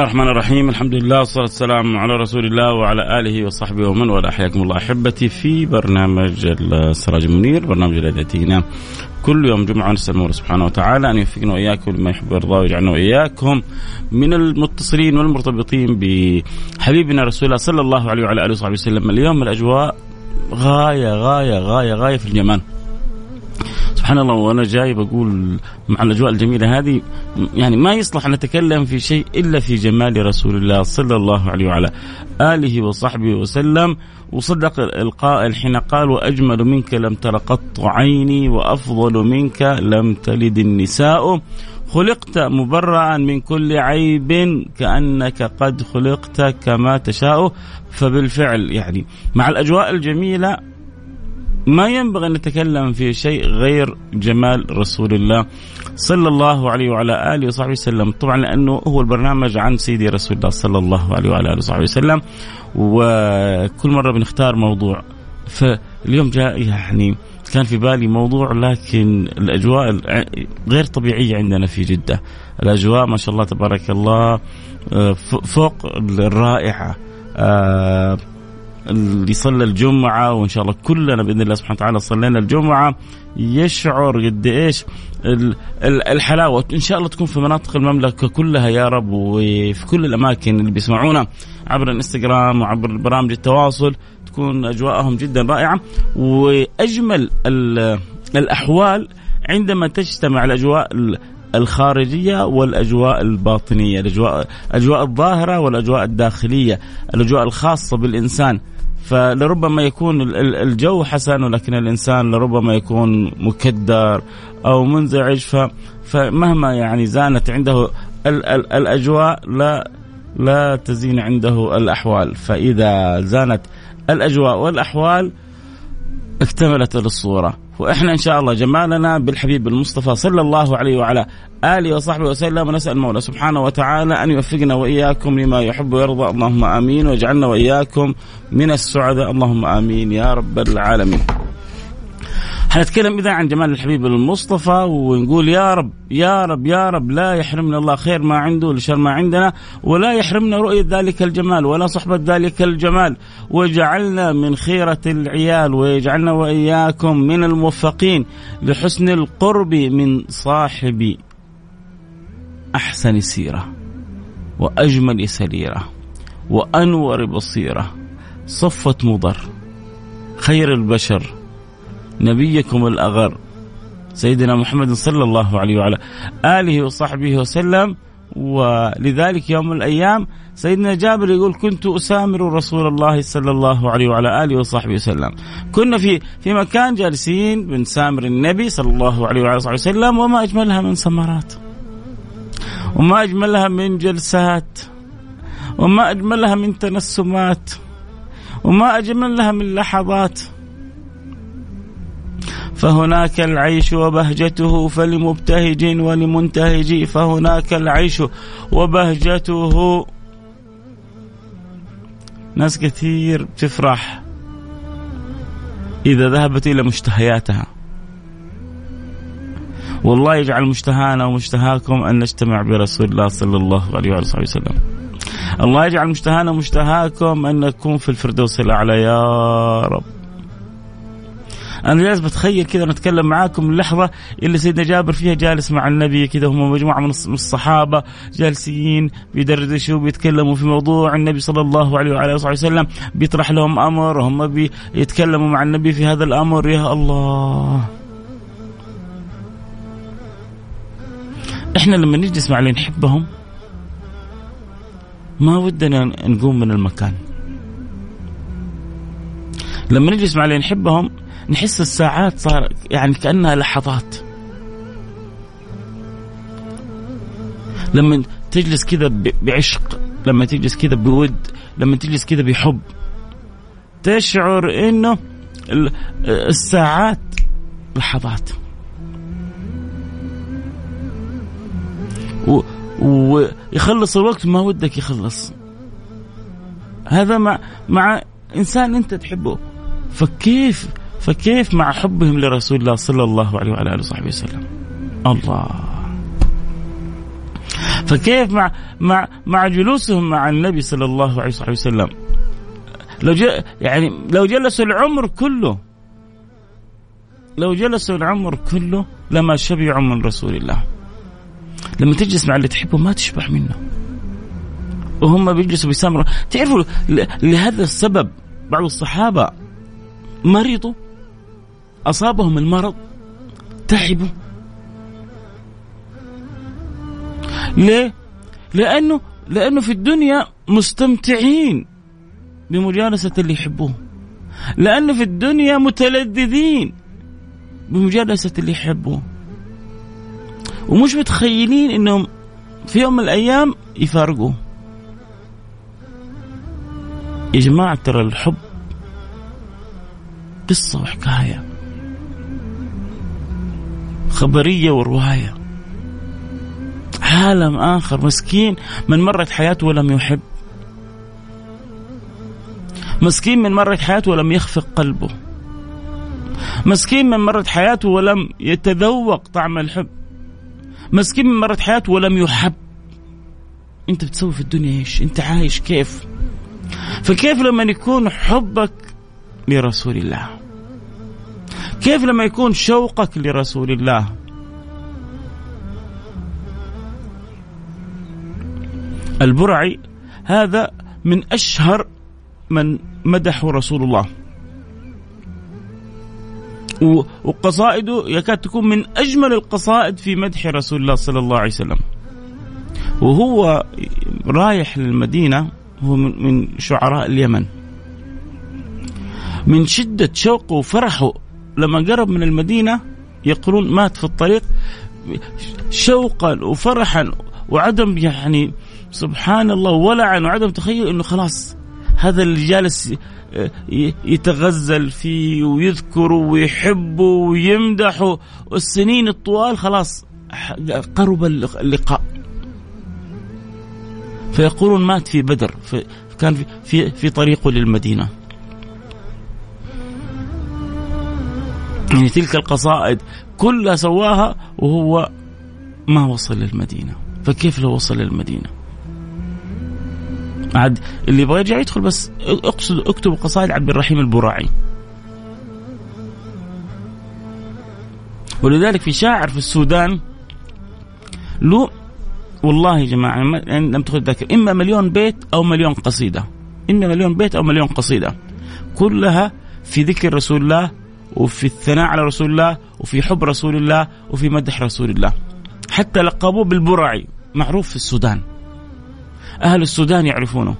الله الرحمن الرحيم. الحمد لله والصلاة والسلام على رسول الله وعلى آله وصحبه ومن والاه. حياكم الله أحبتي في برنامج السراج المنير برنامج الذي كل يوم جمعة. نسأل الله سبحانه وتعالى أن يوفقنا وإياكم لما يحب ويرضى ويجعلنا وإياكم من المتصلين والمرتبطين بحبيبنا رسول الله صلى الله عليه وعلى آله وصحبه وسلم. اليوم الأجواء غاية غاية غاية غاية في الجمال سبحان الله وأنا جاي بقول مع الأجواء الجميلة هذه يعني ما يصلح نتكلم في شيء إلا في جمال رسول الله صلى الله عليه وعلى آله وصحبه وسلم. وصدق القائل حين قال وأجمل منك لم تر قط عيني وأفضل منك لم تلد النساء. خلقت مبرعا من كل عيب كأنك قد خلقت كما تشاء. فبالفعل يعني مع الأجواء الجميلة ما ينبغي أن نتكلم في شيء غير جمال رسول الله صلى الله عليه وعلى آله وصحبه وسلم، طبعا لأنه هو البرنامج عن سيدي رسول الله صلى الله عليه وعلى آله وصحبه وسلم. وكل مرة بنختار موضوع فاليوم جاء يعني كان في بالي موضوع لكن الأجواء غير طبيعية عندنا في جدة، الأجواء ما شاء الله تبارك الله فوق الرائعة. اللي صلى الجمعة وإن شاء الله كلنا بإذن الله سبحانه وتعالى صلينا الجمعة يشعر قد إيش الحلاوة. إن شاء الله تكون في مناطق المملكة كلها يا رب وفي كل الأماكن اللي بيسمعونا عبر الإنستغرام وعبر برامج التواصل تكون أجواءهم جدا رائعة. وأجمل الأحوال عندما تجتمع الأجواء الخارجية والأجواء الباطنية الأجواء الأجواء الظاهرة والأجواء الداخلية الأجواء الخاصة بالإنسان. فلربما يكون الجو حسن ولكن الإنسان لربما يكون مكدر أو منزعج. فمهما يعني زانت عنده الأجواء لا لا تزين عنده الأحوال. فإذا زانت الأجواء والأحوال اكتملت الصورة. وإحنا إن شاء الله جمالنا بالحبيب المصطفى صلى الله عليه وعلى آله وصحبه وسلم ونسأل المولى سبحانه وتعالى أن يوفقنا وإياكم لما يحب ويرضى. اللهم آمين واجعلنا وإياكم من السعداء. اللهم آمين يا رب العالمين. حنتكلم إذا عن جمال الحبيب المصطفى ونقول يا رب يا رب يا رب لا يحرمنا الله خير ما عنده لشر ما عندنا ولا يحرمنا رؤية ذلك الجمال ولا صحبة ذلك الجمال. وجعلنا من خيرة العيال ويجعلنا وإياكم من الموفقين لحسن القرب من صاحب أحسن سيرة وأجمل سريرة وأنور بصيرة. صفه مضر خير البشر نبيكم الأغر. سيدنا محمد صلى الله عليه وعلى آله وصحبه وسلم. ولذلك يوم الأيام سيدنا جابر يقول كنت أسامر رسول الله صلى الله عليه وعلى آله وصحبه وسلم. كنا في في مكان جالسين بنسامر النبي صلى الله عليه وعلى آله وسلم وما أجملها من سمرات وما أجملها من جلسات. وما أجملها من تنسمات. وما أجملها من لحظات. فهناك العيش وبهجته فلمبتهج ولمنتهج فهناك العيش وبهجته. ناس كثير بتفرح إذا ذهبت إلى مشتهياتها. والله يجعل مشتهانا ومشتهاكم أن نجتمع برسول الله صلى الله عليه وسلم. الله يجعل مشتهانا ومشتهاكم أن نكون في الفردوس الأعلى يا رب. أنا جالس بتخيل كذا نتكلم معاكم اللحظة اللي سيدنا جابر فيها جالس مع النبي كذا هم مجموعة من الصحابة جالسين بيدردشوا بيتكلموا في موضوع النبي صلى الله عليه وعلى آله وسلم بيطرح لهم أمر وهم بيتكلموا مع النبي في هذا الأمر. يا الله! إحنا لما نجلس مع اللي نحبهم ما ودنا نقوم من المكان. لما نجلس مع اللي نحبهم نحس الساعات صار يعني كأنها لحظات. لما تجلس كذا بعشق لما تجلس كذا بود لما تجلس كذا بحب تشعر إنه الساعات لحظات. ويخلص الوقت ما ودك يخلص. هذا مع مع إنسان أنت تحبه. فكيف فكيف مع حبهم لرسول الله صلى الله عليه وعلى آله وصحبه وسلم؟ الله. فكيف مع مع مع جلوسهم مع النبي صلى الله عليه وسلم؟ لو يعني لو جلسوا العمر كله لو جلسوا العمر كله لما شبعوا من رسول الله. لما تجلس مع اللي تحبه ما تشبع منه. وهم بيجلسوا بيسامروا تعرفوا لهذا السبب بعض الصحابة مرضوا أصابهم المرض تعبوا. ليه؟ لأنه لأنه في الدنيا مستمتعين بمجالسة اللي يحبوه. لأنه في الدنيا متلذذين بمجالسة اللي يحبوه. ومش متخيلين إنهم في يوم من الأيام يفارقوه. يا جماعة ترى الحب قصة وحكاية. خبرية ورواية. عالم آخر مسكين من مرت حياته ولم يحب. مسكين من مرت حياته ولم يخفق قلبه. مسكين من مرت حياته ولم يتذوق طعم الحب. مسكين من مرت حياته ولم يحب. انت بتسوي في الدنيا إيش؟ انت عايش كيف؟ فكيف لما يكون حبك لرسول الله؟ كيف لما يكون شوقك لرسول الله؟ البرعي هذا من أشهر من مدحوا رسول الله. وقصائده يكاد تكون من أجمل القصائد في مدح رسول الله صلى الله عليه وسلم. وهو رايح للمدينة هو من شعراء اليمن. من شدة شوقه وفرحه لما قرب من المدينة يقولون مات في الطريق شوقا وفرحا وعدم يعني سبحان الله ولعا وعدم تخيل إنه خلاص هذا اللي جالس يتغزل فيه ويذكره ويحبه ويمدحه السنين الطوال خلاص قرب اللقاء. فيقولون مات في بدر كان في في, في طريقه للمدينة. يعني تلك القصائد كلها سواها وهو ما وصل للمدينة. فكيف لو وصل للمدينة؟ عاد اللي يبغى يرجع يدخل بس اقصد اكتب قصائد عبد الرحيم البراعي. ولذلك في شاعر في السودان له والله يا جماعة لم تخذ ذاكر إما مليون بيت أو مليون قصيدة. إما مليون بيت أو مليون قصيدة. كلها في ذكر رسول الله وفي الثناء على رسول الله وفي حب رسول الله وفي مدح رسول الله. حتى لقبوه بالبرعي معروف في السودان. أهل السودان يعرفونه.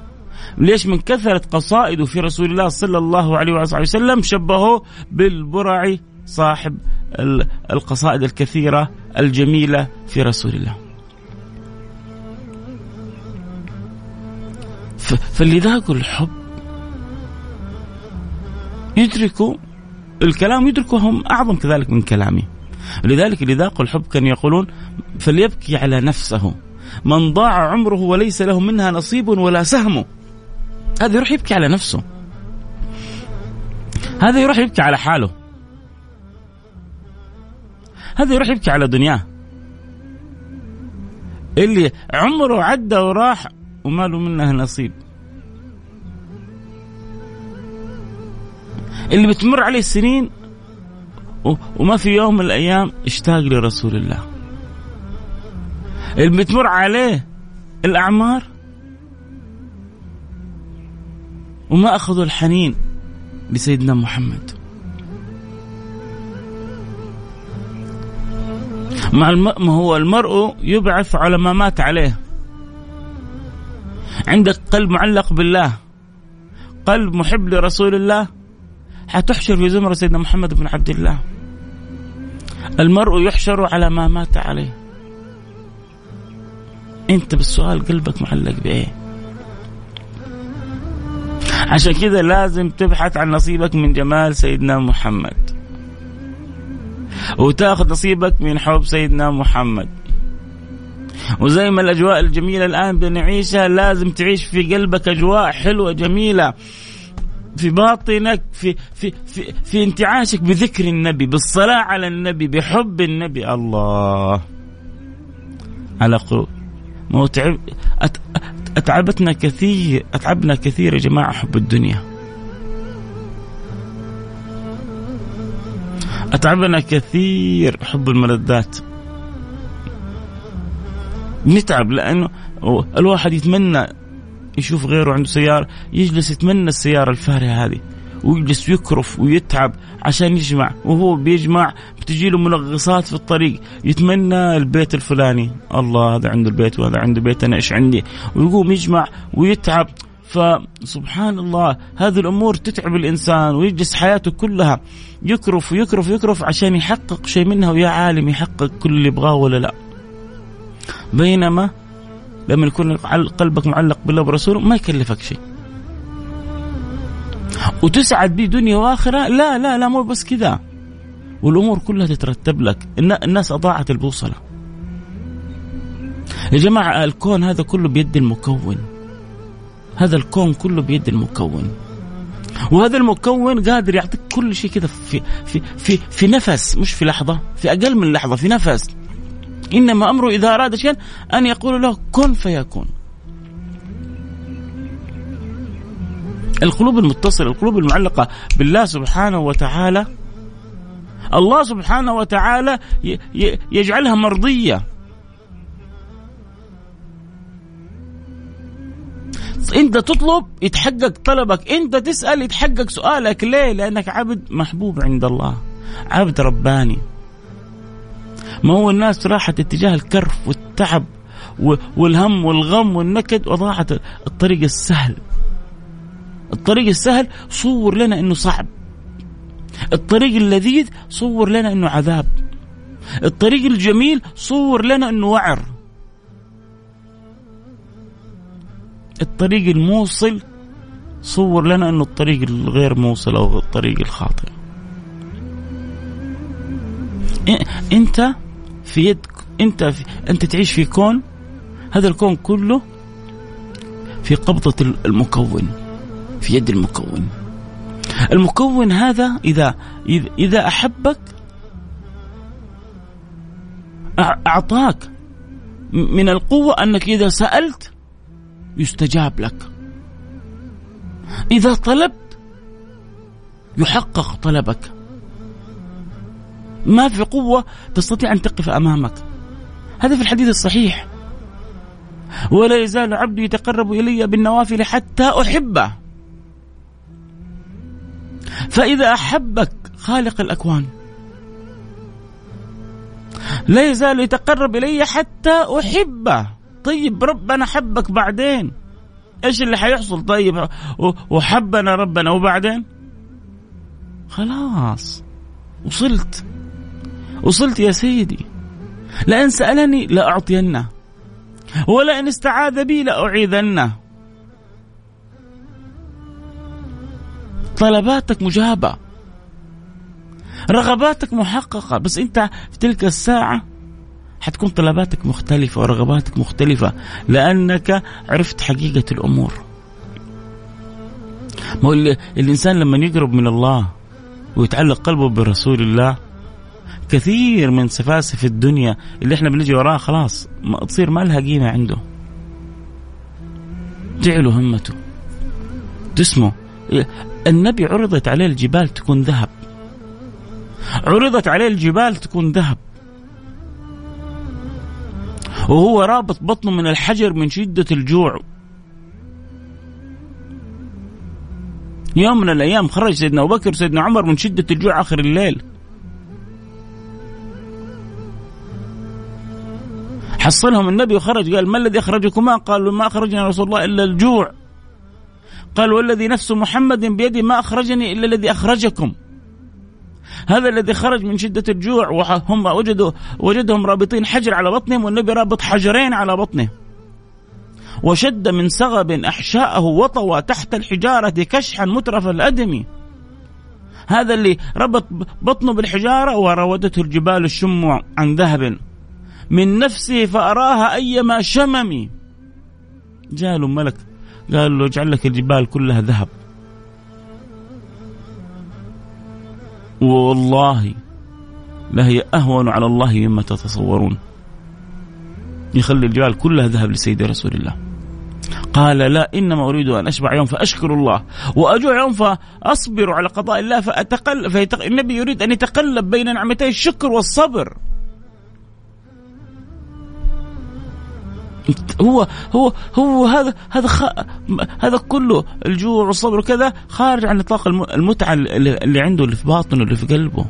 ليش من كثرة قصائده في رسول الله صلى الله عليه وسلم شبهه بالبرعي صاحب القصائد الكثيرة الجميلة في رسول الله. ذاقوا الحب يدركوا الكلام يدركهم أعظم كذلك من كلامي. لذلك اللي ذاقوا الحب كانوا يقولون فليبكي على نفسه. من ضاع عمره وليس له منها نصيب ولا سهم. هذا يروح يبكي على نفسه. هذا يروح يبكي على حاله. هذا يروح يبكي على دنياه. اللي عمره عدى وراح وما له منها نصيب. اللي بتمر عليه السنين وما في يوم من الأيام اشتاق لرسول الله. اللي بتمر عليه الأعمار وما أخذوا الحنين لسيدنا محمد. مع الم... ما هو المرء يبعث على ما مات عليه. عندك قلب معلق بالله. قلب محب لرسول الله. حتحشر في زمرة سيدنا محمد بن عبد الله. المرء يحشر على ما مات عليه. انت بالسؤال قلبك معلق بإيه؟ عشان كذا لازم تبحث عن نصيبك من جمال سيدنا محمد. وتاخذ نصيبك من حب سيدنا محمد. وزي ما الأجواء الجميلة الآن بنعيشها لازم تعيش في قلبك أجواء حلوة جميلة. في باطنك في في في, في انتعاشك بذكر النبي بالصلاة على النبي بحب النبي. الله. على قلوب تعب أتعبتنا كثير أتعبنا كثير يا جماعة حب الدنيا. أتعبنا كثير حب الملذات. نتعب لأنه الواحد يتمنى يشوف غيره عنده سيارة يجلس يتمنى السيارة الفارهة هذه ويجلس يكرف ويتعب عشان يجمع وهو بيجمع بتجي له منغصات في الطريق يتمنى البيت الفلاني الله هذا عنده البيت وهذا عنده بيت أنا إيش عندي؟ ويقوم يجمع ويتعب. فسبحان الله هذه الأمور تتعب الإنسان ويجلس حياته كلها. يكرف ويكرف ويكرف عشان يحقق شيء منها ويا عالم يحقق كل اللي يبغاه ولا لا. بينما لما يكون قلبك معلق بالله ورسوله ما يكلفك شيء. وتسعد به دنيا وآخرة لا لا لا مو بس كذا. والأمور كلها تترتب لك. الناس أضاعت البوصلة. يا جماعة الكون هذا كله بيد المكون. هذا الكون كله بيد المكون. وهذا المكون قادر يعطيك كل شيء كذا في في في في نفس مش في لحظة في أقل من لحظة في نفس. إنما أمره إذا أراد شيئا أن يقول له كن فيكون. القلوب المتصلة القلوب المعلقة بالله سبحانه وتعالى الله سبحانه وتعالى يجعلها مرضية. أنت تطلب يتحقق طلبك أنت تسأل يتحقق سؤالك ليه؟ لأنك عبد محبوب عند الله عبد رباني. ما هو الناس راحت اتجاه الكرف والتعب والهم والغم والنكد وضاعت الطريق السهل. الطريق السهل صور لنا إنه صعب. الطريق اللذيذ صور لنا إنه عذاب. الطريق الجميل صور لنا إنه وعر. الطريق الموصل صور لنا إنه الطريق الغير موصل أو الطريق الخاطئ. أنت في يد انت في انت تعيش في كون هذا الكون كله في قبضة المكون في يد المكون. المكون هذا إذا إذا أحبك أعطاك من القوة أنك إذا سألت يستجاب لك. إذا طلبت يحقق طلبك. ما في قوة تستطيع أن تقف أمامك. هذا في الحديث الصحيح. ولا يزال عبدي يتقرب إلي بالنوافل حتى أحبه. فإذا أحبك خالق الأكوان. لا يزال يتقرب إلي حتى أحبه. طيب ربنا حبك بعدين. إيش اللي حيحصل؟ طيب وحبنا ربنا وبعدين؟ خلاص وصلت. وصلت يا سيدي. لئن سألني لأعطينه ولئن استعاذ بي لأعيذنه. طلباتك مجابة. رغباتك محققة. بس أنت في تلك الساعة حتكون طلباتك مختلفة ورغباتك مختلفة لأنك عرفت حقيقة الأمور. ما هو الإنسان لما يقرب من الله ويتعلق قلبه برسول الله كثير من سفاسف الدنيا اللي إحنا بنجي وراها خلاص ما تصير ما لها قيمة عنده. جعلوا همته. جسمه النبي عرضت عليه الجبال تكون ذهب. عرضت عليه الجبال تكون ذهب. وهو رابط بطنه من الحجر من شدة الجوع. يوم من الأيام خرج سيدنا أبو بكر وسيدنا عمر من شدة الجوع آخر الليل. حصلهم. النبي وخرج قال ما الذي أخرجكما؟ قالوا ما أخرجنا رسول الله إلا الجوع. قال والذي نفس محمد بيدي ما أخرجني إلا الذي أخرجكم. هذا الذي خرج من شدة الجوع وهم وجدوا وجدهم رابطين حجر على بطنهم والنبي رابط حجرين على بطنه. وشد من سغب أحشاءه وطوى تحت الحجارة كشحا مترف الأدم. هذا اللي ربط بطنه بالحجارة وراودته الجبال الشم عن ذهب. من نفسه فأراها أيما شمم جاء له ملك قال له اجعل لك الجبال كلها ذهب. والله لهي أهون على الله مما تتصورون. يخلي الجبال كلها ذهب لسيدي رسول الله. قال لا إنما أريد أن أشبع يوم فأشكر الله. وأجوع يوم فأصبر على قضاء الله فأتقل فيتق... النبي يريد أن يتقلب بين نعمتي الشكر والصبر. هو هو هو هذا هذا خ... هذا كله الجوع والصبر وكذا خارج عن نطاق المتعة اللي عنده اللي في باطنه اللي في قلبه.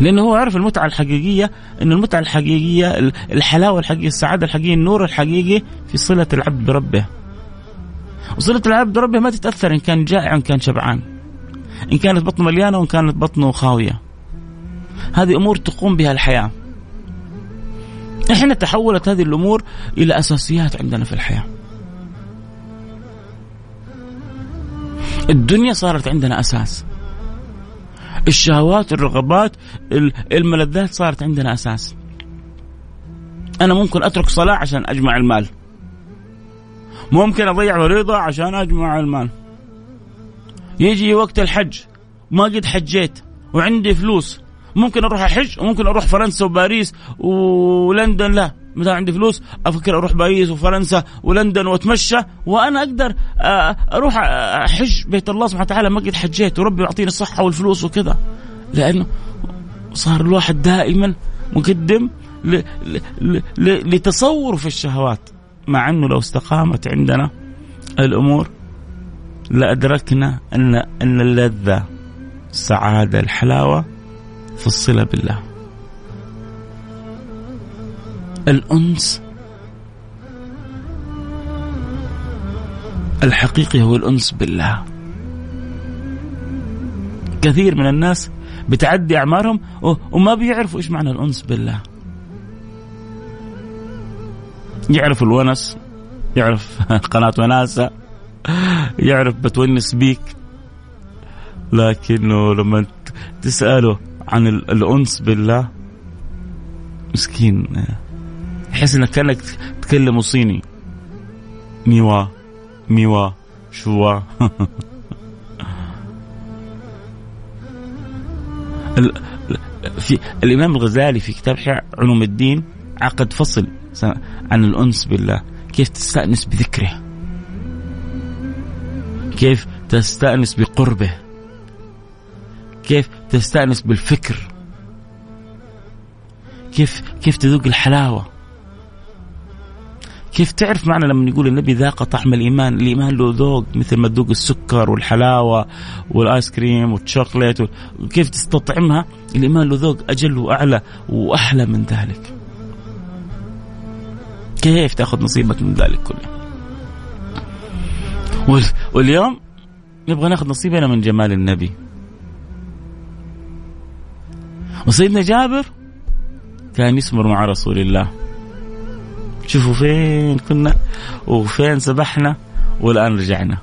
لأنه هو عرف المتعة الحقيقية إن المتعة الحقيقية الحلاوة الحقيقية السعادة الحقيقية النور الحقيقي في صلة العبد بربه. وصلة العبد بربه ما تتأثر إن كان جائع ان كان شبعان. إن كانت بطنه مليانة وإن كانت بطنه خاوية. هذه أمور تقوم بها الحياة. إحنا تحولت هذه الأمور إلى أساسيات عندنا في الحياة. الدنيا صارت عندنا أساس. الشهوات الرغبات الملذات صارت عندنا أساس. أنا ممكن أترك صلاة عشان أجمع المال. ممكن أضيع فريضه عشان أجمع المال. يجي وقت الحج ما قد حجيت وعندي فلوس ممكن أروح أحج وممكن أروح فرنسا وباريس ولندن لا دام عندي فلوس أفكر أروح باريس وفرنسا ولندن وأتمشى وأنا أقدر آه، أروح أحج بيت الله سبحانه وتعالى ما قد حجيت وربي يعطيني الصحة والفلوس وكذا. لأنه صار الواحد دائما مقدم لتصور في الشهوات مع أنه لو استقامت عندنا الأمور لأدركنا أن أن اللذه السعاده الحلاوة في الصله بالله. الأنس الحقيقي هو الأنس بالله. كثير من الناس بتعدي أعمارهم وما بيعرفوا إيش معنى الأنس بالله. يعرف الونس يعرف قناة وناسة يعرف بتونس بيك. لكنه لما تسأله عن الأنس بالله. مسكين. يحس إنك كأنك تكلم صيني. ميوا ميوا شوا. في الإمام الغزالي في كتاب علوم الدين عقد فصل عن الأنس بالله. كيف تستأنس بذكره. كيف تستأنس بقربه. كيف تستأنس بالفكر كيف كيف تذوق الحلاوة كيف تعرف معنى لما يقول النبي ذاق طعم الإيمان، الإيمان له ذوق مثل ما تذوق السكر والحلاوة والآيس كريم والشوكليت وكيف تستطعمها؟ الإيمان له ذوق أجل وأعلى وأحلى من ذلك. كيف تأخذ نصيبك من ذلك كله؟ واليوم نبغى نأخذ نصيبنا من جمال النبي. وسيدنا جابر كان يسمر مع رسول الله. شوفوا فين كنا وفين سبحنا والآن رجعنا.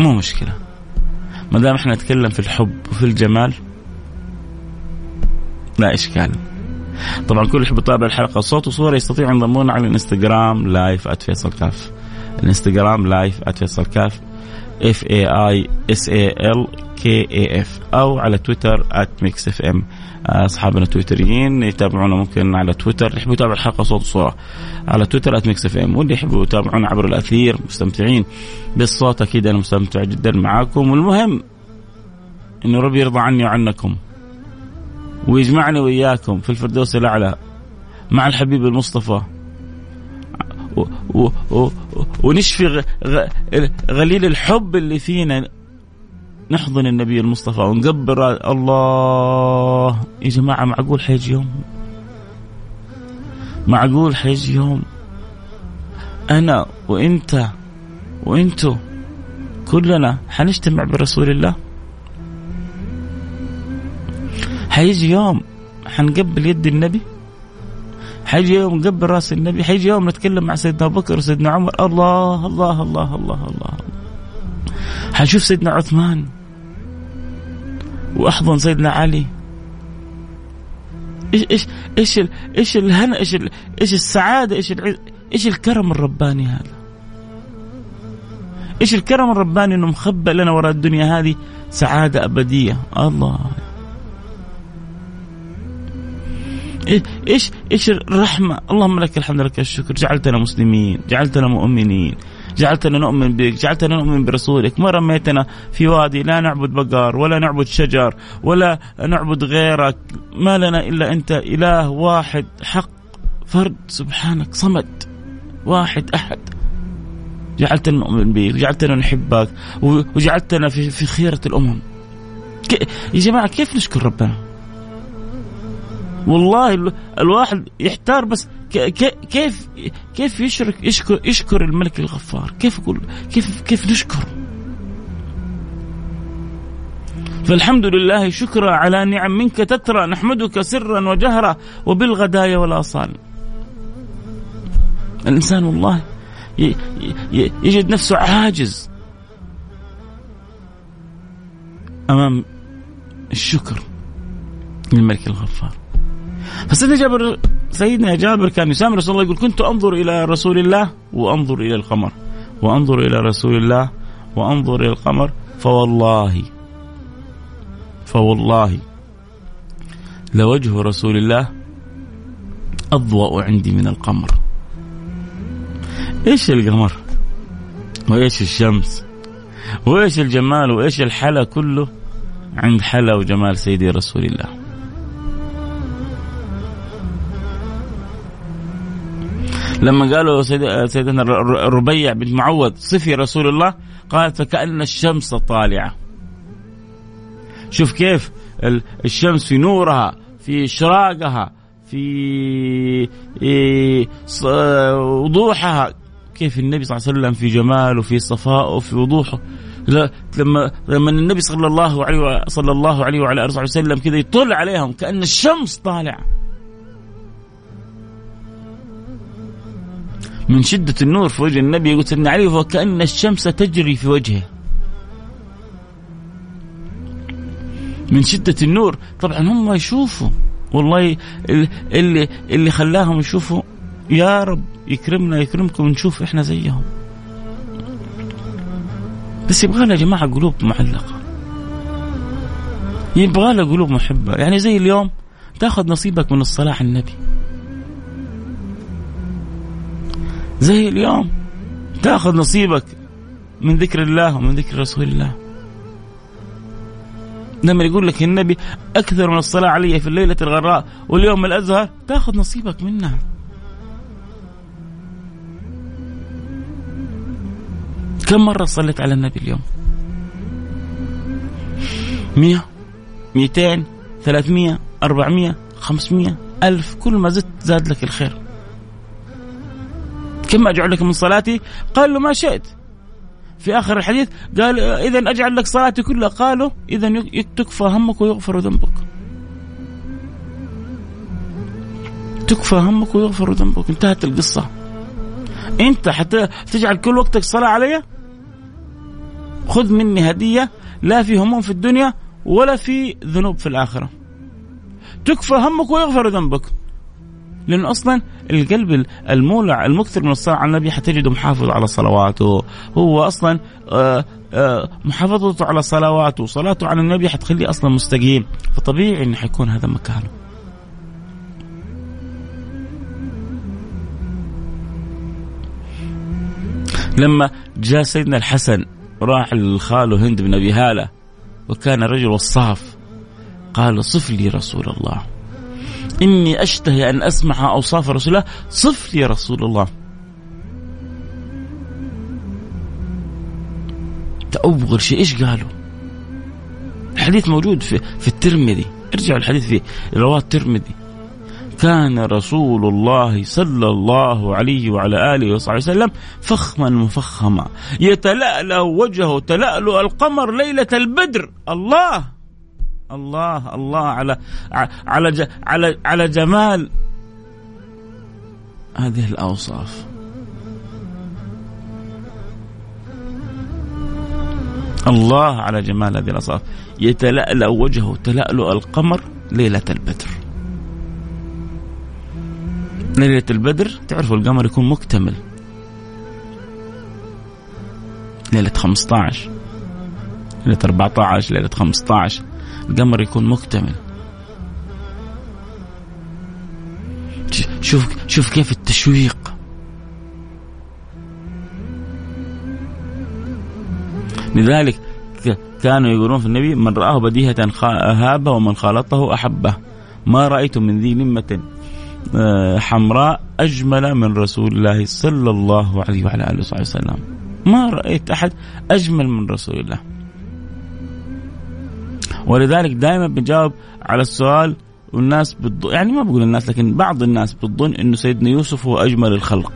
مو مشكلة. ما دام إحنا نتكلم في الحب وفي الجمال لا إشكال. طبعا كل يحب يتابع الحلقة. صوت وصورة يستطيع ينضمون على الإنستغرام live @فيصل كاف الإنستغرام live @فيصل كاف F A I S A L K A F أو على تويتر @Mix FM أصحابنا التويتريين يتابعونا ممكن على تويتر اللي يحبوا يتابع الحلقة صوت وصورة. على تويتر @Mix FM واللي يحبوا يتابعونا عبر الأثير مستمتعين بالصوت أكيد أنا مستمتع جدا معاكم. والمهم إنه ربي يرضى عني وعنكم ويجمعني وإياكم في الفردوس الأعلى مع الحبيب المصطفى. و و و ونشفي غليل الحب اللي فينا نحضن النبي المصطفى ونقبر الله. يا جماعة معقول حيجي يوم؟ معقول حيجي يوم؟ أنا وأنت وأنتو كلنا حنجتمع برسول الله؟ حيجي يوم حنقبل يد النبي؟ حيجي يوم نقبل رأس النبي؟ حيجي يوم نتكلم مع سيدنا أبو بكر وسيدنا عمر؟ الله الله الله الله الله. حنشوف سيدنا عثمان. وأحضن سيدنا علي. إيش إيش إيش إيش الهنا إيش إيش السعادة إيش إيش الكرم الرباني هذا؟ إيش الكرم الرباني إنه مخبأ لنا وراء الدنيا هذه؟ سعادة أبدية. الله. إيش إيش الرحمة؟ اللهم لك الحمد لك الشكر. جعلتنا مسلمين جعلتنا مؤمنين. جعلتنا نؤمن بك جعلتنا نؤمن برسولك. ما رميتنا في وادي لا نعبد بقر ولا نعبد شجر ولا نعبد غيرك. ما لنا إلا أنت إله واحد حق فرد سبحانك صمد واحد أحد. جعلتنا نؤمن بك جعلتنا نحبك وجعلتنا في, خيرة الأمم. يا جماعة كيف نشكر ربنا؟ والله الواحد يحتار بس كيف كيف يشرك يشكر يشكر الملك الغفار؟ كيف يقول كيف كيف نشكر؟ فالحمد لله شكرا على نعم منك تترى نحمدك سرا وجهرا وبالغدايا والآصال. الإنسان والله يجد نفسه عاجز أمام الشكر للملك الغفار. فسيدنا جابر سيدنا جابر كان يسامر رسول الله يقول كنت أنظر إلى رسول الله وأنظر إلى القمر. وأنظر إلى رسول الله وأنظر إلى القمر فوالله فوالله لوجه رسول الله أضوأ عندي من القمر. إيش القمر؟ وإيش الشمس؟ وإيش الجمال؟ وإيش الحلا كله؟ عند حلا وجمال سيدي رسول الله. لما قالوا سيدنا الربيع بن معوذ صفي رسول الله قالت فكأن الشمس طالعة. شوف كيف الشمس في نورها في إشراقها في وضوحها. كيف النبي صلى الله عليه وسلم في جماله في صفائه وفي وضوحه. لما لما النبي صلى الله عليه صلى الله عليه وعلى آله وسلم كذا يطل عليهم كأن الشمس طالعة. من شدة النور في وجه النبي يقول سيدنا علي وكأن الشمس تجري في وجهه. من شدة النور. طبعا هم يشوفوا. والله اللي اللي خلاهم يشوفوا يا رب يكرمنا يكرمكم ونشوف إحنا زيهم. بس يبغى يا جماعة قلوب معلقة. يبغى قلوب محبة. يعني زي اليوم تاخذ نصيبك من الصلاه على النبي. زي اليوم. تاخذ نصيبك من ذكر الله ومن ذكر رسول الله. لما يقول لك النبي أكثر من الصلاة علي في الليلة الغراء واليوم الأزهر تاخذ نصيبك منها. كم مرة صليت على النبي اليوم؟ مية ميتين ثلاثمية أربعمية خمسمية ألف كل ما زدت زاد لك الخير. كم أجعل لك من صلاتي؟ قال له ما شئت. في آخر الحديث قال إذا أجعل لك صلاتي كلها. قالوا إذا تكفى همك ويغفر ذنبك. تكفى همك ويغفر ذنبك. انتهت القصة. أنت حتى تجعل كل وقتك صلاة علي؟ خذ مني هدية. لا في هموم في الدنيا ولا في ذنوب في الآخرة. تكفى همك ويغفر ذنبك. لأنه أصلا القلب المولع المكثر من الصلاة على النبي حتجده محافظ على صلواته. هو أصلا آه، آه، محافظته على صلواته وصلاته على النبي حتخليه أصلا مستقيم. فطبيعي أنه حيكون هذا مكانه. لما جاء سيدنا الحسن راح لخاله هند بن أبي هالة وكان رجل وصاف قال صف لي رسول الله. إني أشتهي أن أسمع أوصاف رسول الله صف لي رسول الله. أبغر شيء. إيش قالوا؟ الحديث موجود في في الترمذي. ارجعوا الحديث في رواة الترمذي. كان رسول الله صلى الله عليه وعلى آله وصحبه وسلم فخما مفخما. يتلألأ وجهه تلألؤ القمر ليلة البدر. الله! الله الله على على على على جمال هذه الأوصاف. الله على جمال هذه الأوصاف. يتلألأ وجهه تلألؤ القمر ليلة البدر. ليلة البدر تعرفوا القمر يكون مكتمل. ليلة 15 ليلة 14 ليلة 15 القمر يكون مكتمل. شوف شوف كيف التشويق. لذلك كانوا يقولون في النبي من رآه بديهة هابه ومن خالطه أحبه. ما رأيت من ذي نمة آه، حمراء أجمل من رسول الله صلى الله عليه وعلى آله وصحبه وسلم. ما رأيت أحد أجمل من رسول الله. ولذلك دائما بنجاوب على السؤال والناس بتظن يعني ما بقول الناس لكن بعض الناس بتظن إنه سيدنا يوسف هو أجمل الخلق.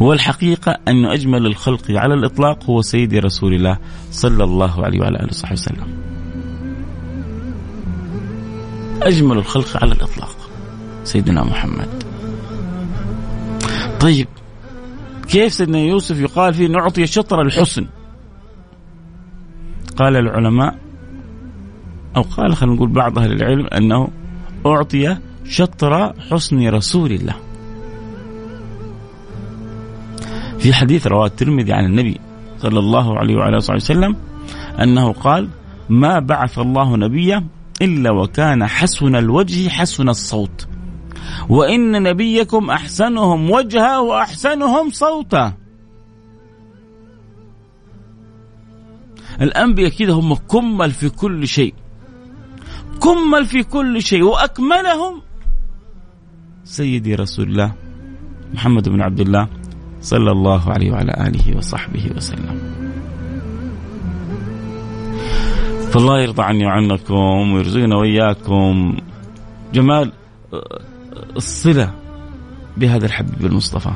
والحقيقة أن أجمل الخلق على الإطلاق هو سيدي رسول الله صلى الله عليه وعلى آله وصحبه وسلم. أجمل الخلق على الإطلاق سيدنا محمد. طيب كيف سيدنا يوسف يقال فيه نعطي شطر الحسن؟ قال العلماء أو قال خلينا نقول بعض أهل العلم أنه أعطي شطر حسن رسول الله. في حديث رواه الترمذي عن النبي صلى الله عليه وعلى آله وسلم أنه قال ما بعث الله نبيا إلا وكان حسن الوجه حسن الصوت وإن نبيكم أحسنهم وجها وأحسنهم صوتا الأنبياء كده هم كمل في كل شيء. كمل في كل شيء وأكملهم. سيدي رسول الله محمد بن عبد الله صلى الله عليه وعلى آله وصحبه وسلم. فالله يرضى عني وعنكم ويرزقنا وإياكم جمال الصلة بهذا الحبيب المصطفى.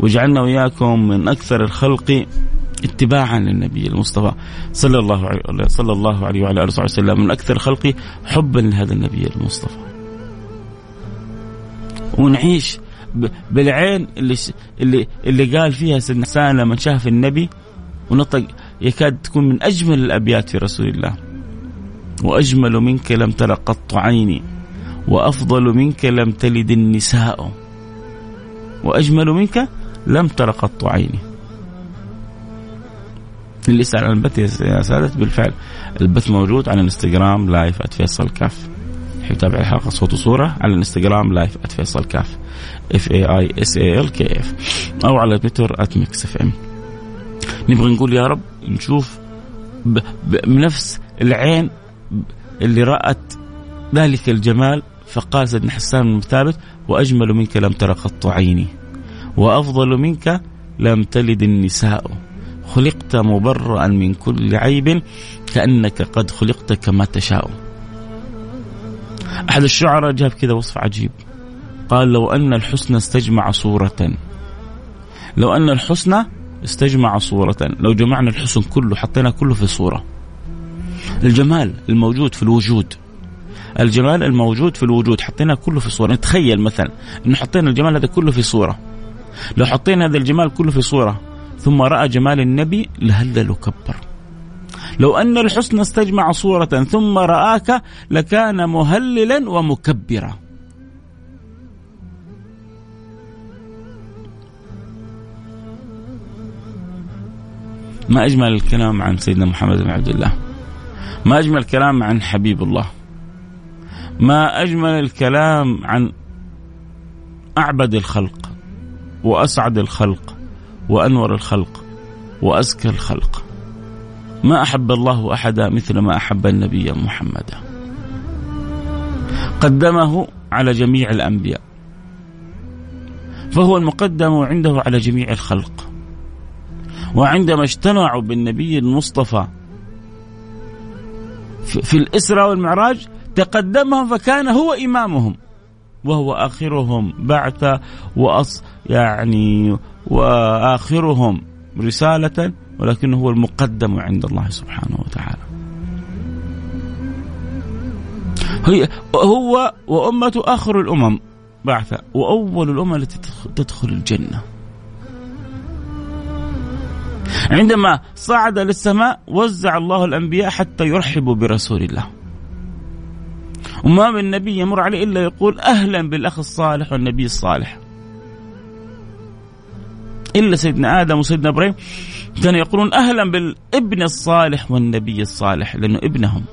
واجعلنا وإياكم من أكثر الخلق اتباعا للنبي المصطفى صلى الله عليه صلى الله عليه وعلى آله وسلم من أكثر خلقه حبا لهذا النبي المصطفى. ونعيش بالعين اللي اللي اللي قال فيها سيدنا حسان لما شاف النبي ونطق يكاد تكون من أجمل الأبيات في رسول الله. وأجمل منك لم تر قط عيني وأفضل منك لم تلد النساء. وأجمل منك لم تر قط عيني. اللي يسأل عن البث يا سادة بالفعل البث موجود على الإنستغرام live @فيصل كاف. يتابع الحلقة صوت وصورة على الإنستغرام live @فيصل كاف. F A I S A L K F أو على تويتر @Mix FM نبغى نقول يا رب نشوف بنفس العين اللي رأت ذلك الجمال فقال سيدنا حسان بن ثابت وأجمل منك لم تر قط عيني وأفضل منك لم تلد النساء. خلقت مبرأ من كل عيب كأنك قد خلقت كما تشاء. أحد الشعراء جاب كذا وصف عجيب. قال لو أن الحسن استجمع صورة. لو أن الحسن استجمع صورة. لو جمعنا الحسن كله حطينا كله في صورة. الجمال الموجود في الوجود. الجمال الموجود في الوجود حطينا كله في صورة. نتخيل مثلا أنه حطينا الجمال هذا كله في صورة. لو حطينا هذا الجمال كله في صورة ثم رأى جمال النبي لهلل وكبر لو أن الحسن استجمع صورة ثم رآك لكان مهللا ومكبرا. ما أجمل الكلام عن سيدنا محمد بن عبد الله؟ ما أجمل الكلام عن حبيب الله؟ ما أجمل الكلام عن أعبد الخلق وأسعد الخلق وأنور الخلق وأزكى الخلق. ما أحب الله أحدا مثل ما أحب النبي محمدا قدمه على جميع الأنبياء. فهو المقدم عنده على جميع الخلق. وعندما اجتمعوا بالنبي المصطفى في الإسراء والمعراج تقدمهم فكان هو إمامهم. وهو آخرهم بعث وأص يعني وآخرهم رسالة ولكنه هو المقدم عند الله سبحانه وتعالى. هي هو وأمته آخر الأمم بعث وأول الأمم التي تدخل الجنة. عندما صعد للسماء وزع الله الأنبياء حتى يرحبوا برسول الله. وما من نبي يمر عليه إلا يقول أهلا بالأخ الصالح والنبي الصالح. إلا سيدنا آدم وسيدنا إبراهيم كانوا يقولون أهلا بالابن الصالح والنبي الصالح لأنه ابنهم.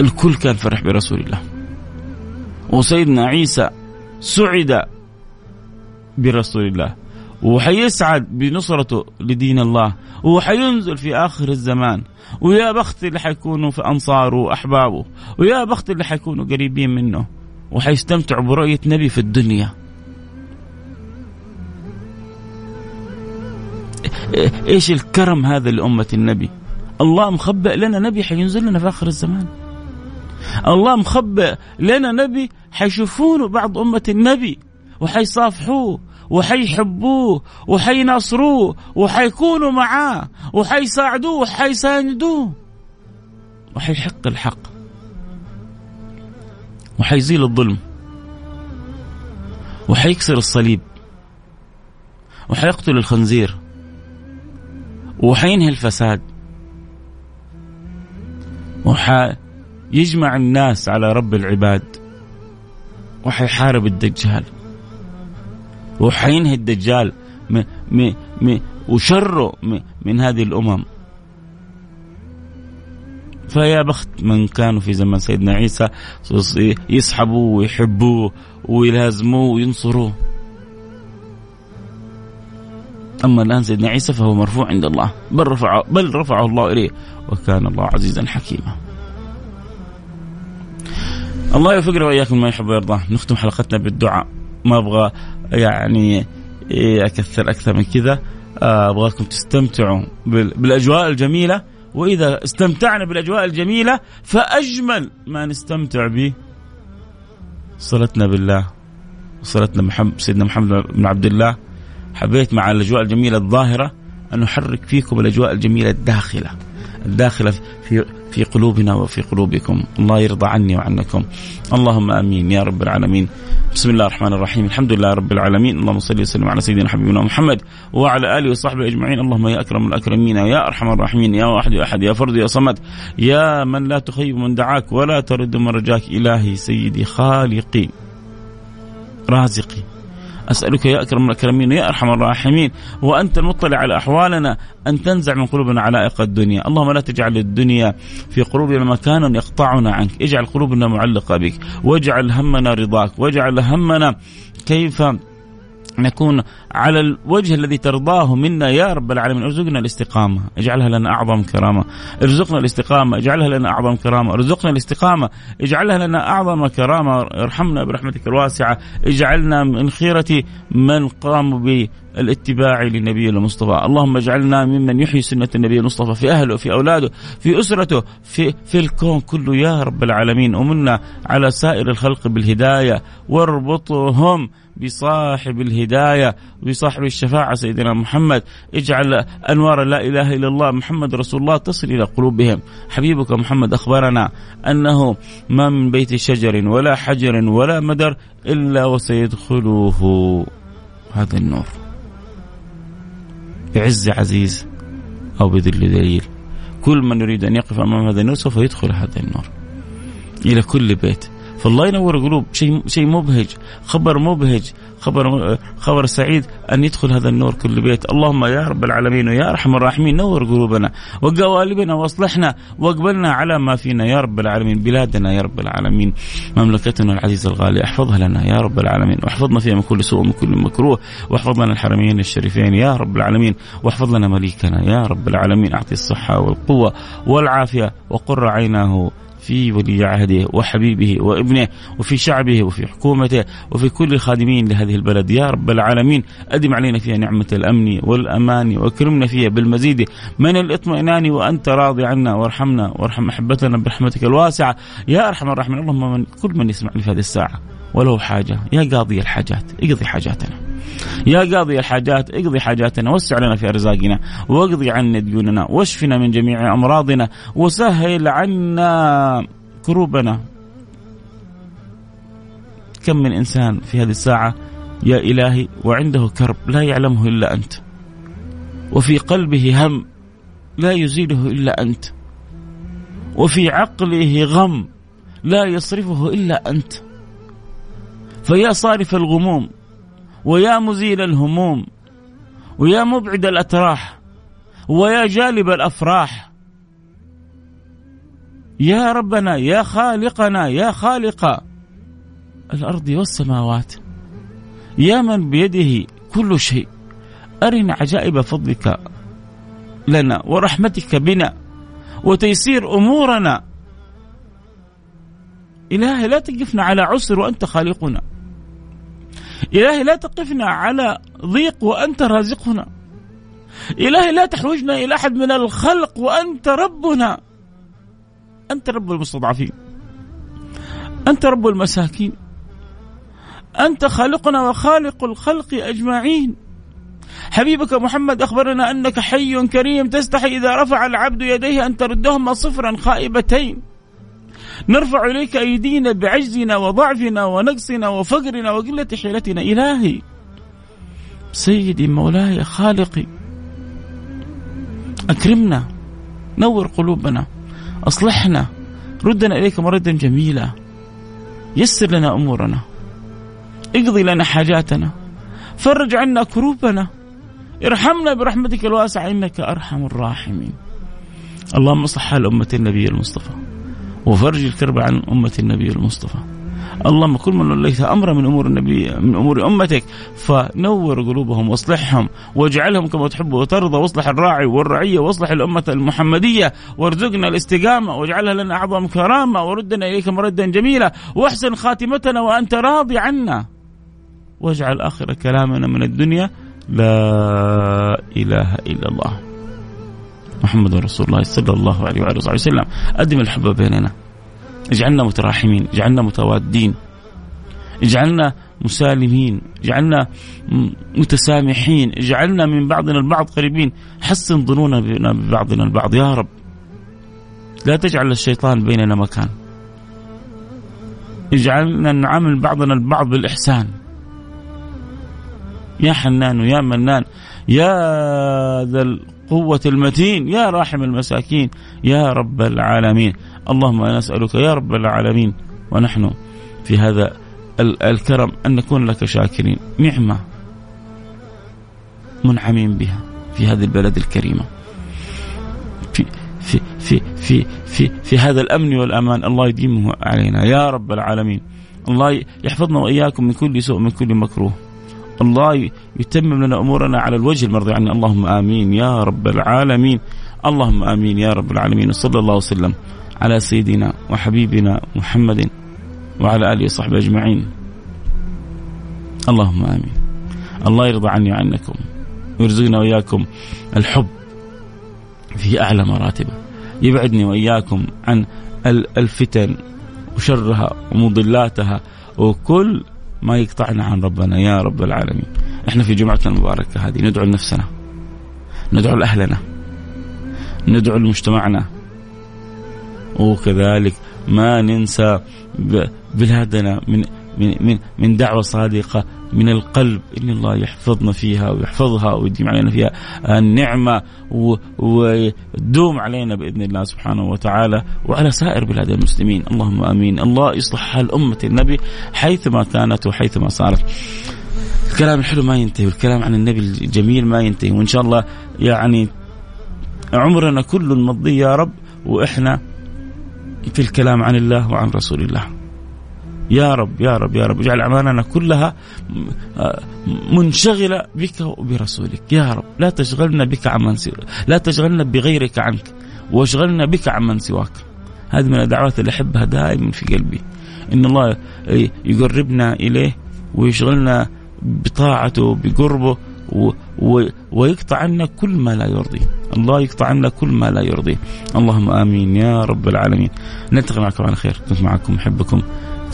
الكل كان فرح برسول الله. وسيدنا عيسى سعد برسول الله. وحيسعد بنصرته لدين الله وحينزل في آخر الزمان ويا بخت اللي حيكونوا في أنصاره وأحبابه ويا بخت اللي حيكونوا قريبين منه وحيستمتعوا برؤية نبي في الدنيا. إيش الكرم هذا لأمة النبي؟ الله مخبئ لنا نبي حينزل لنا في آخر الزمان. الله مخبئ لنا نبي حيشوفونه بعض أمة النبي وحيصافحوه وحيحبوه وحينصروه وحيكونوا معاه وحيساعدوه وحيساندوه وحيحق الحق. وحيزيل الظلم. وحيكسر الصليب. وحيقتل الخنزير. وحينهي الفساد. وحيجمع الناس على رب العباد. وحيحارب الدجال. وحينهي الدجال وشره من هذه الأمم. فيا بخت من كانوا في زمن سيدنا عيسى يسحبوه ويحبوه ويلازموه وينصروه أما الآن سيدنا عيسى فهو مرفوع عند الله. بل رفعه, بل رفعه الله إليه. وكان الله عزيزا حكيما. الله يوفقنا وإياكم ما يحب ويرضى. نختم حلقتنا بالدعاء. ما أبغى يعني أكثر أكثر من كذا. أبغاكم تستمتعوا بالأجواء الجميلة. وإذا استمتعنا بالأجواء الجميلة فأجمل ما نستمتع به صلتنا بالله صلتنا محمد سيدنا محمد بن عبد الله. حبيت مع الأجواء الجميلة الظاهرة أن نحرك فيكم الأجواء الجميلة الداخلة. الداخلة في في قلوبنا وفي قلوبكم. الله يرضى عني وعنكم. اللهم آمين. يا رب العالمين. بسم الله الرحمن الرحيم. الحمد لله رب العالمين. اللهم صل وسلم على سيدنا حبيبنا محمد وعلى آله وصحبه أجمعين. اللهم يا أكرم الأكرمين يا أرحم الراحمين يا واحد أحد يا فرد يا صمد يا من لا تخيب من دعاك ولا ترد من رجاك إلهي سيدي خالقي رازقي. أسألك يا أكرم الأكرمين يا أرحم الراحمين وأنت المطلع على أحوالنا أن تنزع من قلوبنا علائق الدنيا. اللهم لا تجعل الدنيا في قلوبنا مكانا يقطعنا عنك. اجعل قلوبنا معلقة بك. واجعل همنا رضاك. واجعل همنا كيف نكون على الوجه الذي ترضاه منا يا رب العالمين. ارزقنا الاستقامة. اجعلها لنا أعظم كرامة. ارزقنا الاستقامة. اجعلها لنا أعظم كرامة. ارزقنا الاستقامة. اجعلها لنا أعظم كرامة. ارحمنا برحمتك الواسعة. اجعلنا من خيرة من قاموا بالاتباع للنبي المصطفى. اللهم اجعلنا ممن يحيي سنة النبي المصطفى في أهله في أولاده في أسرته في, في الكون كله يا رب العالمين. ومنا على سائر الخلق بالهداية. واربطهم بصاحب الهداية بصاحب الشفاعة سيدنا محمد. اجعل أنوار لا إله إلا الله محمد رسول الله تصل إلى قلوبهم. حبيبك محمد أخبرنا أنه ما من بيت شجر ولا حجر ولا مدر إلا وسيدخله هذا النور. بعز عزيز أو بذل دليل كل من يريد أن يقف أمام هذا النور سوف يدخل هذا النور إلى كل بيت. فالله ينور قلوب شيء شيء مبهج. خبر مبهج. خبر خبر سعيد أن يدخل هذا النور كل بيت. اللهم يا رب العالمين ويا أرحم الراحمين نور قلوبنا. وقوالبنا واصلحنا واقبلنا على ما فينا. يا رب العالمين بلادنا يا رب العالمين. مملكتنا العزيزه الغاليه احفظها لنا يا رب العالمين. واحفظنا فيها من كل سوء ومن كل مكروه. واحفظ لنا الحرمين الشريفين يا رب العالمين. واحفظ لنا مليكنا يا رب العالمين. أعطي الصحة والقوة والعافية وقر عيناه. في ولي عهده وحبيبه وابنه وفي شعبه وفي حكومته وفي كل الخادمين لهذه البلد. يا رب العالمين أدم علينا فيها نعمة الأمن والأمان وأكرمنا فيها بالمزيد من الاطمئنان وأنت راضي عنا وارحمنا وارحم أحبتنا برحمتك الواسعة. يا أرحم الراحمين اللهم من كل من يسمعني في هذه الساعة وله حاجة يا قاضي الحاجات اقضي حاجاتنا. يا قاضي الحاجات اقضي حاجاتنا وسع لنا في أرزاقنا واقضي عنا ديوننا واشفنا من جميع أمراضنا وسهل عنا كروبنا. كم من إنسان في هذه الساعة يا إلهي وعنده كرب لا يعلمه إلا أنت وفي قلبه هم لا يزيله إلا أنت وفي عقله غم لا يصرفه إلا أنت. فيا صارف الغموم ويا مزيل الهموم ويا مبعد الأتراح ويا جالب الأفراح. يا ربنا يا خالقنا يا خالق الأرض والسماوات. يا من بيده كل شيء. أرنا عجائب فضلك لنا ورحمتك بنا وتيسير أمورنا. إلهي لا تقفنا على عسر وأنت خالقنا. إلهي لا تقفنا على ضيق وأنت رازقنا. إلهي لا تحوجنا إلى أحد من الخلق وأنت ربنا. أنت رب المستضعفين. أنت رب المساكين. أنت خالقنا وخالق الخلق أجمعين. حبيبك محمد أخبرنا أنك حي كريم تستحي إذا رفع العبد يديه أن تردهما صفرا خائبتين. نرفع إليك أيدينا بعجزنا وضعفنا ونقصنا وفقرنا وقلة حيلتنا. إلهي سيدي مولاي خالقي أكرمنا نور قلوبنا أصلحنا ردنا إليك مردا جميلا. يسر لنا أمورنا اقضي لنا حاجاتنا فرج عنا كروبنا. ارحمنا برحمتك الواسعة إنك أرحم الراحمين. اللهم اصلح حال أمة النبي المصطفى. وفرج الكرب عن أمة النبي المصطفى. اللهم كل من وليت أمر من أمور النبي من أمور أمتك فنور قلوبهم واصلحهم واجعلهم كما تحب وترضى واصلح الراعي والرعية واصلح الأمة المحمدية وارزقنا الاستقامة واجعلها لنا أعظم كرامة وردنا إليك مردا جميلا واحسن خاتمتنا وأنت راضي عنا. واجعل آخر كلامنا من الدنيا لا إله إلا الله. محمد رسول الله صلى الله عليه وعلى اله وسلم. أدم الحب بيننا. اجعلنا متراحمين. اجعلنا متوادين. اجعلنا مسالمين. اجعلنا متسامحين. اجعلنا من بعضنا البعض قريبين. حسن ظنونا ببعضنا البعض. يا رب. لا تجعل الشيطان بيننا مكان. اجعلنا نعامل بعضنا البعض بالإحسان. يا حنان ويا منان يا ذا القوة المتين يا راحم المساكين يا رب العالمين. اللهم أنا نسألك يا رب العالمين. ونحن في هذا الكرم أن نكون لك شاكرين. نعمة منعمين بها في هذه البلد الكريمة. في في في في في, في هذا الأمن والأمان الله يديمه علينا. يا رب العالمين. الله يحفظنا وإياكم من كل سوء من كل مكروه. الله يتمم لنا أمورنا على الوجه المرضي عنه اللهم آمين يا رب العالمين اللهم آمين يا رب العالمين وصلى الله وسلم على سيدنا وحبيبنا محمد وعلى آله وصحبه أجمعين. اللهم آمين. الله يرضى عني وعنكم ويرزقنا وإياكم الحب في أعلى مراتبه. يبعدني وإياكم عن الفتن وشرها ومضلاتها وكل ما يقطعنا عن ربنا يا رب العالمين. إحنا في جمعتنا المباركة هذه ندعو لنفسنا. ندعو لأهلنا. ندعو لمجتمعنا وكذلك ما ننسى بلادنا من من من دعوة صادقة من القلب ان الله يحفظنا فيها ويحفظها ويديم علينا فيها النعمة ويدوم علينا بإذن الله سبحانه وتعالى وعلى سائر بلاد المسلمين. اللهم آمين. الله يصلح حال أمة النبي حيثما كانت وحيثما صارت. الكلام الحلو ما ينتهي والكلام عن النبي الجميل ما ينتهي وإن شاء الله يعني عمرنا كله نمضيه يا رب وإحنا في الكلام عن الله وعن رسول الله. يا رب يا رب يا رب. اجعل اعمالنا كلها منشغلة بك وبرسولك. يا رب لا تشغلنا بك عمن سواك. لا تشغلنا بغيرك عنك واشغلنا بك عمن سواك. هذه من الدعوات اللي أحبها دائما في قلبي. إن الله يقربنا إليه ويشغلنا بطاعته بقربه و و ويقطع عنا كل ما لا يرضي. الله يقطع عنا كل ما لا يرضي. اللهم آمين يا رب العالمين. نلتقي معكم على خير. كنت معكم محبكم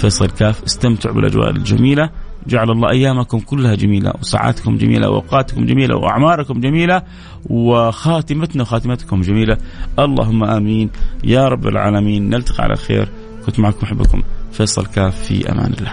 فيصل كاف استمتعوا بالأجواء الجميلة. جعل الله أيامكم كلها جميلة وساعاتكم جميلة وأوقاتكم جميلة وأعماركم جميلة وخاتمتنا وخاتمتكم جميلة. اللهم آمين. يا رب العالمين. نلتقي على خير. كنت معكم محبكم فيصل كاف في أمان الله.